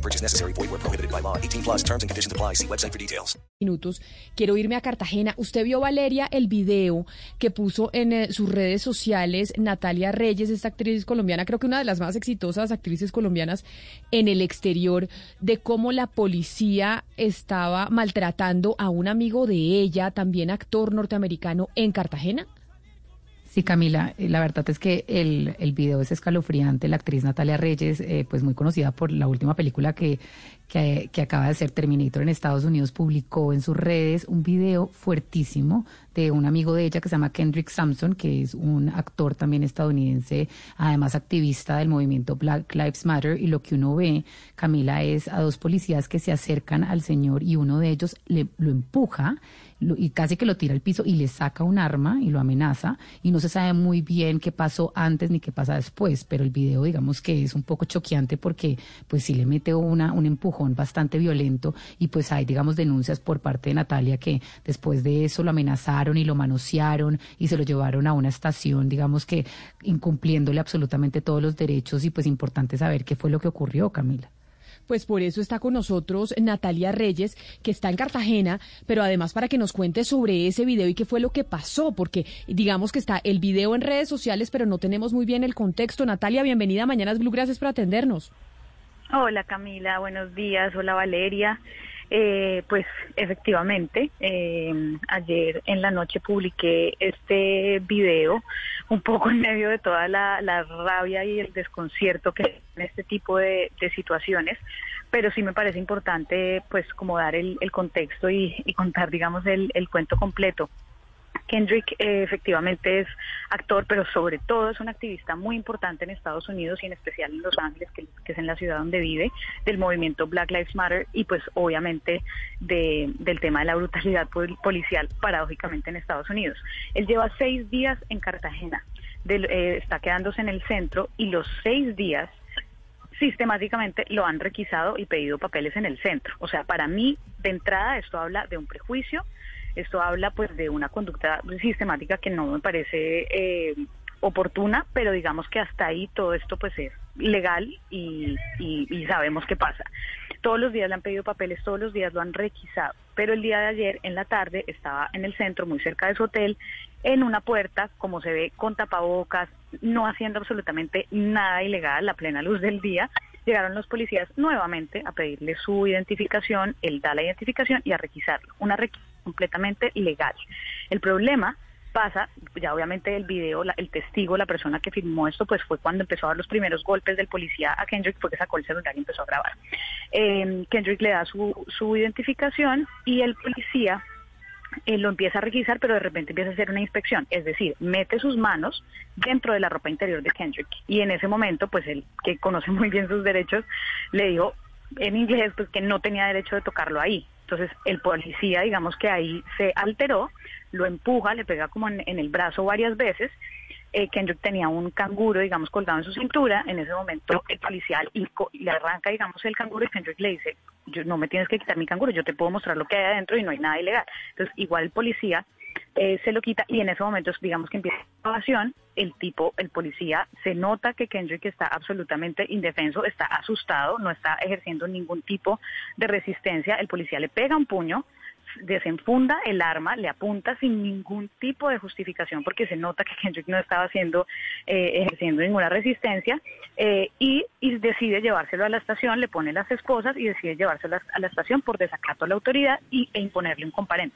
No purchase necessary. Void where prohibited by law. 18 plus terms and conditions apply. See website for details. Minutos. Quiero irme a Cartagena. Usted vio, Valeria, el video que puso en eh, sus redes sociales Natalia Reyes, esta actriz colombiana, creo que una de las más exitosas actrices colombianas en el exterior, de cómo la policía estaba maltratando a un amigo de ella, también actor norteamericano, en Cartagena. Sí, Camila, eh, la verdad es que el, el video es escalofriante. La actriz Natalia Reyes, eh, pues muy conocida por la última película que, que, acaba de ser Terminator en Estados Unidos, publicó en sus redes un video fuertísimo de un amigo de ella que se llama Kendrick Sampson, que es un actor también estadounidense, además activista del movimiento Black Lives Matter. Y lo que uno ve, Camila, es a dos policías que se acercan al señor y uno de ellos le, lo empuja y casi que lo tira al piso y le saca un arma y lo amenaza y no se sabe muy bien qué pasó antes ni qué pasa después, pero el video digamos que es un poco choqueante porque pues sí le mete una, un empujón bastante violento y pues hay digamos denuncias por parte de Natalia que después de eso lo amenazaron y lo manosearon y se lo llevaron a una estación digamos que incumpliéndole absolutamente todos los derechos y pues importante saber qué fue lo que ocurrió Camila. Pues por eso está con nosotros Natalia Reyes, que está en Cartagena, pero además para que nos cuente sobre ese video y qué fue lo que pasó, porque digamos que está el video en redes sociales, pero no tenemos muy bien el contexto. Natalia, bienvenida a Mañanas Blue, gracias por atendernos. Hola Camila, buenos días. Hola Valeria. Eh, pues efectivamente, eh, ayer en la noche publiqué este video un poco en medio de toda la, la rabia y el desconcierto que en este tipo de, situaciones, pero sí me parece importante pues como dar el, el contexto y, contar digamos el cuento completo. Kendrick eh, efectivamente es actor, pero sobre todo es un activista muy importante en Estados Unidos y en especial en Los Ángeles, que, es en la ciudad donde vive, del movimiento Black Lives Matter y pues obviamente de- del tema de la brutalidad pol- policial, paradójicamente en Estados Unidos. Él lleva seis días en Cartagena, eh, está quedándose en el centro y los seis días sistemáticamente lo han requisado y pedido papeles en el centro. O sea, para mí, de entrada, esto habla de un prejuicio, esto habla pues de una conducta sistemática que no me parece eh, oportuna, pero digamos que hasta ahí todo esto pues es legal y, y- y sabemos qué pasa. Todos los días le han pedido papeles, todos los días lo han requisado, pero el día de ayer en la tarde estaba en el centro, muy cerca de su hotel, en una puerta, como se ve, con tapabocas, no haciendo absolutamente nada ilegal a plena luz del día. Llegaron los policías nuevamente a pedirle su identificación, él da la identificación y a requisarlo. Una requisición completamente legal. El problema pasa, ya obviamente el video, la- el testigo, la persona que filmó esto, pues fue cuando empezó a dar los primeros golpes del policía a Kendrick, fue que sacó el celular y empezó a grabar. Eh, Kendrick le da su, su identificación y el policía eh, lo empieza a requisar, pero de repente empieza a hacer una inspección, es decir, mete sus manos dentro de la ropa interior de Kendrick. Y en ese momento, pues él, que conoce muy bien sus derechos, le dijo en inglés pues que no tenía derecho de tocarlo ahí. Entonces el policía, digamos que ahí se alteró, lo empuja, le pega como en, en el brazo varias veces. Eh, Kendrick tenía un canguro, digamos, colgado en su cintura. En ese momento el policía le arranca, digamos, el canguro y Kendrick le dice, yo, no me tienes que quitar mi canguro, yo te puedo mostrar lo que hay adentro y no hay nada ilegal. Entonces igual el policía eh, se lo quita y en ese momento digamos que empieza la grabación, el tipo, el policía, se nota que Kendrick está absolutamente indefenso, está asustado, no está ejerciendo ningún tipo de resistencia, el policía le pega un puño, desenfunda el arma, le apunta sin ningún tipo de justificación porque se nota que Kendrick no estaba haciendo, eh, ejerciendo ninguna resistencia eh, y, y decide llevárselo a la estación, le pone las esposas y decide llevárselo a la estación por desacato a la autoridad y, e imponerle un comparendo.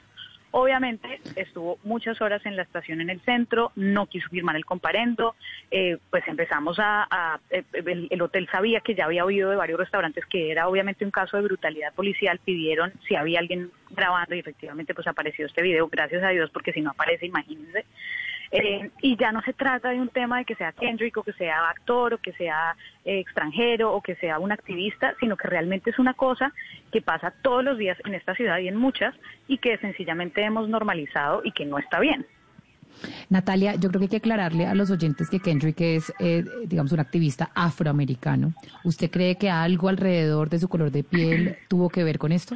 Obviamente estuvo muchas horas en la estación en el centro, no quiso firmar el comparendo, eh, pues empezamos a, a- eh, el, el hotel sabía que ya había oído de varios restaurantes que era obviamente un caso de brutalidad policial, pidieron si había alguien grabando y efectivamente pues apareció este video, gracias a Dios, porque si no aparece, imagínense. Eh, y ya no se trata de un tema de que sea Kendrick o que sea actor o que sea eh, extranjero o que sea un activista, sino que realmente es una cosa que pasa todos los días en esta ciudad y en muchas y que sencillamente hemos normalizado y que no está bien. Natalia, yo creo que hay que aclararle a los oyentes que Kendrick es, eh, digamos, un activista afroamericano. ¿Usted cree que algo alrededor de su color de piel tuvo que ver con esto?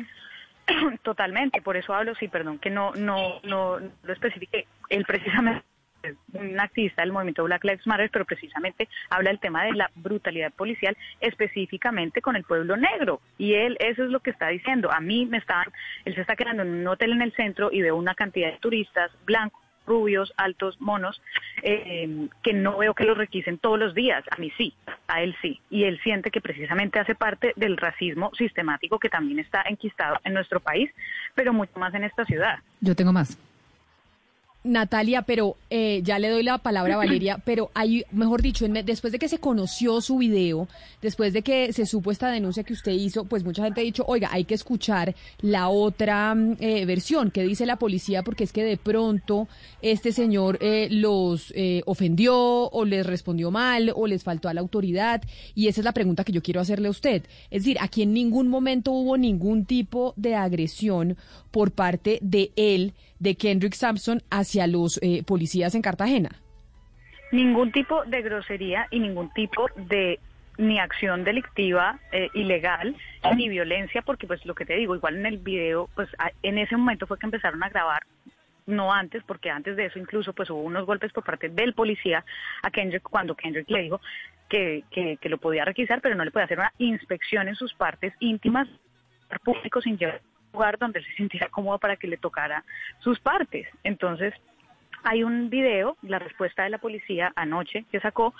Totalmente, por eso hablo, sí, perdón, que no, no, no lo especifique. Él precisamente es un activista del movimiento Black Lives Matter, pero precisamente habla del tema de la brutalidad policial específicamente con el pueblo negro. Y él, eso es lo que está diciendo. A mí me están, él se está quedando en un hotel en el centro y veo una cantidad de turistas blancos rubios, altos, monos, eh, que no veo que los requisen todos los días. A mí sí, a él sí. Y él siente que precisamente hace parte del racismo sistemático que también está enquistado en nuestro país, pero mucho más en esta ciudad. Yo tengo más. Natalia, pero eh, ya le doy la palabra a Valeria, pero hay, mejor dicho, después de que se conoció su video, después de que se supo esta denuncia que usted hizo, pues mucha gente ha dicho, oiga, hay que escuchar la otra mm, eh, versión que dice la policía, porque es que de pronto este señor eh, los ofendió o les respondió mal o les faltó a la autoridad, y esa es la pregunta que yo quiero hacerle a usted. Es decir, aquí en ningún momento hubo ningún tipo de agresión por parte de él de Kendrick Sampson hacia los eh, policías en Cartagena? Ningún tipo de grosería y ningún tipo de ni acción delictiva eh, ilegal ni violencia porque pues lo que te digo igual en el video pues en ese momento fue que empezaron a grabar no antes, porque antes de eso incluso pues hubo unos golpes por parte del policía a Kendrick cuando Kendrick le dijo que, que, que lo podía requisar, pero no le podía hacer una inspección en sus partes íntimas públicos sin llevar lugar donde se sintiera cómodo para que le tocara sus partes. Entonces, hay un video, la respuesta de la policía anoche que sacó,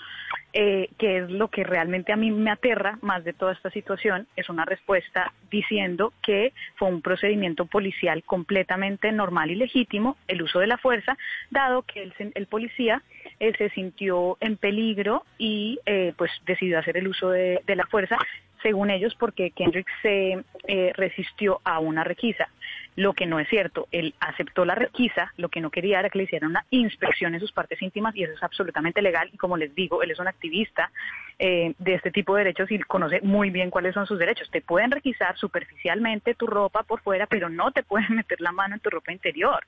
eh, que es lo que realmente a mí me aterra más de toda esta situación, es una respuesta diciendo que fue un procedimiento policial completamente normal y legítimo, el uso de la fuerza, dado que el, el policía eh, se sintió en peligro y eh, pues decidió hacer el uso de la fuerza según ellos, porque Kendrick se eh, resistió a una requisa. Lo que no es cierto, él aceptó la requisa, lo que no quería era que le hicieran una inspección en sus partes íntimas y eso es absolutamente legal y como les digo, él es un activista eh, de este tipo de derechos y conoce muy bien cuáles son sus derechos. Te pueden requisar superficialmente tu ropa por fuera, pero no te pueden meter la mano en tu ropa interior.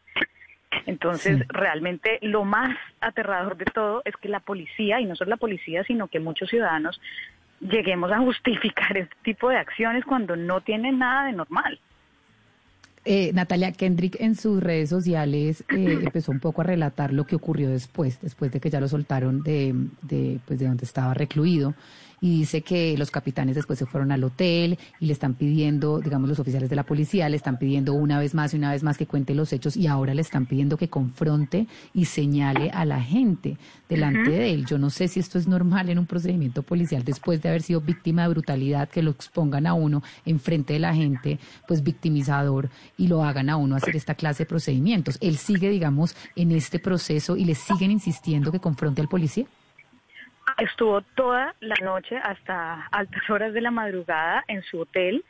Entonces, realmente lo más aterrador de todo es que la policía, y no solo la policía, sino que muchos ciudadanos lleguemos a justificar este tipo de acciones cuando no tienen nada de normal. Eh, Natalia Kendrick en sus redes sociales eh, empezó un poco a relatar lo que ocurrió después, después de que ya lo soltaron de, de, pues de donde estaba recluido y dice que los capitanes después se fueron al hotel y le están pidiendo, digamos, los oficiales de la policía le están pidiendo una vez más y una vez más que cuente los hechos y ahora le están pidiendo que confronte y señale a la gente delante de él. Yo no sé si esto es normal en un procedimiento policial después de haber sido víctima de brutalidad, que lo expongan a uno enfrente de la gente, pues victimizador y lo hagan a uno hacer esta clase de procedimientos. Él sigue, digamos, en este proceso y le siguen insistiendo que confronte al policía. Estuvo toda la noche hasta altas horas de la madrugada en su hotel,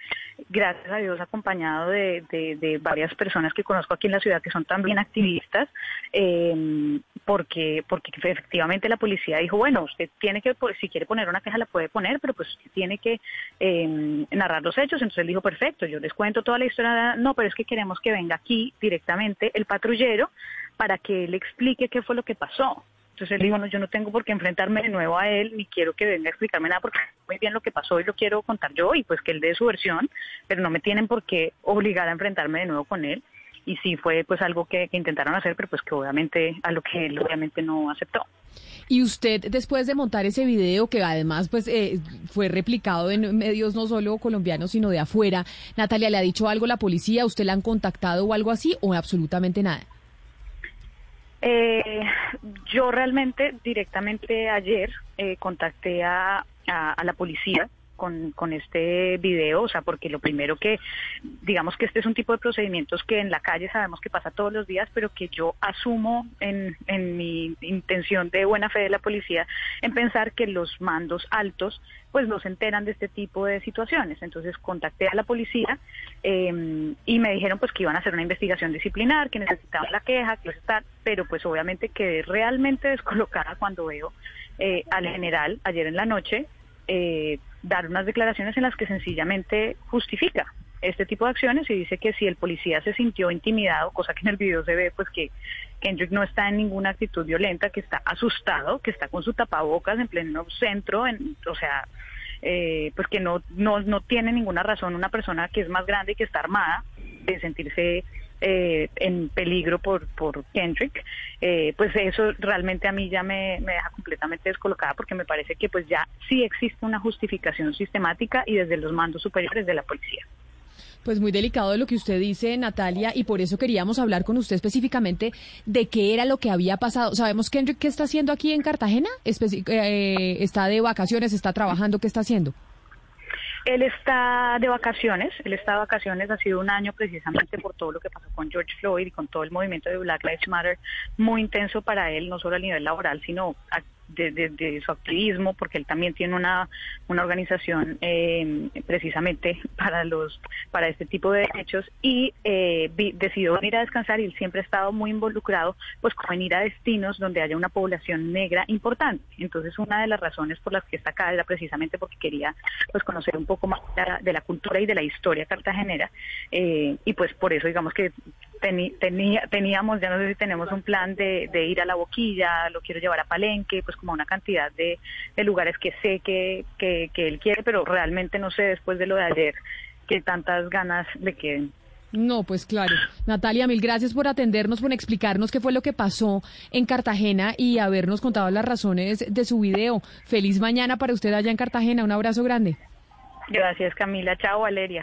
gracias a Dios acompañado de, varias personas que conozco aquí en la ciudad que son también activistas, eh, porque, porque efectivamente la policía dijo, bueno, usted tiene que, si quiere poner una queja la puede poner, pero pues tiene que eh, narrar los hechos. Entonces él dijo, perfecto, yo les cuento toda la historia, no, pero es que queremos que venga aquí directamente el patrullero para que él explique qué fue lo que pasó. Entonces él dijo, no, yo no tengo por qué enfrentarme de nuevo a él, ni quiero que venga a explicarme nada, porque muy bien lo que pasó y lo quiero contar yo, y pues que él dé su versión, pero no me tienen por qué obligar a enfrentarme de nuevo con él. Y sí fue pues algo que, intentaron hacer, pero pues que obviamente, a lo que él obviamente no aceptó. Y usted, después de montar ese video, que además pues eh, fue replicado en medios no solo colombianos, sino de afuera, Natalia, ¿le ha dicho algo la policía? ¿Usted la han contactado o algo así? ¿O absolutamente nada? Eh, yo realmente directamente ayer eh, contacté a, a, la policía con, con este video, o sea, porque lo primero que, digamos que este es un tipo de procedimientos que en la calle sabemos que pasa todos los días, pero que yo asumo en, en mi intención de buena fe de la policía en pensar que los mandos altos pues no se enteran de este tipo de situaciones. Entonces contacté a la policía eh, y me dijeron pues que iban a hacer una investigación disciplinar, que necesitaban la queja, que estar, pero pues obviamente quedé realmente descolocada cuando veo eh, al general ayer en la noche eh, dar unas declaraciones en las que sencillamente justifica este tipo de acciones y dice que si el policía se sintió intimidado, cosa que en el video se ve, pues que Kendrick no está en ninguna actitud violenta, que está asustado, que está con su tapabocas en pleno centro, en, o sea, eh, pues que no, no, no tiene ninguna razón una persona que es más grande y que está armada de sentirse eh, en peligro por, por Kendrick, eh, pues eso realmente a mí ya me, me, deja completamente descolocada porque me parece que pues ya sí existe una justificación sistemática y desde los mandos superiores de la policía. Pues muy delicado lo que usted dice, Natalia, y por eso queríamos hablar con usted específicamente de qué era lo que había pasado. Sabemos Kendrick qué está haciendo aquí en Cartagena, eh, está de vacaciones, está trabajando, ¿qué está haciendo? Él está de vacaciones, él está de vacaciones, ha sido un año precisamente por todo lo que pasó con George Floyd y con todo el movimiento de Black Lives Matter, muy intenso para él, no solo a nivel laboral, sino de, su activismo, porque él también tiene una, una organización eh, precisamente para los para este tipo de derechos y eh, decidió venir a descansar y él siempre ha estado muy involucrado pues con venir a destinos donde haya una población negra importante. Entonces una de las razones por las que está acá era precisamente porque quería pues conocer un poco más de la, cultura y de la historia cartagenera eh, y pues por eso digamos que teníamos, ya no sé si tenemos un plan de, de, ir a la boquilla, lo quiero llevar a Palenque, pues como una cantidad de, de lugares que sé que, que, que, él quiere, pero realmente no sé después de lo de ayer que tantas ganas le queden. No, pues claro. Natalia, mil gracias por atendernos, por explicarnos qué fue lo que pasó en Cartagena y habernos contado las razones de su video. Feliz mañana para usted allá en Cartagena. Un abrazo grande. Gracias, Camila. Chao, Valeria.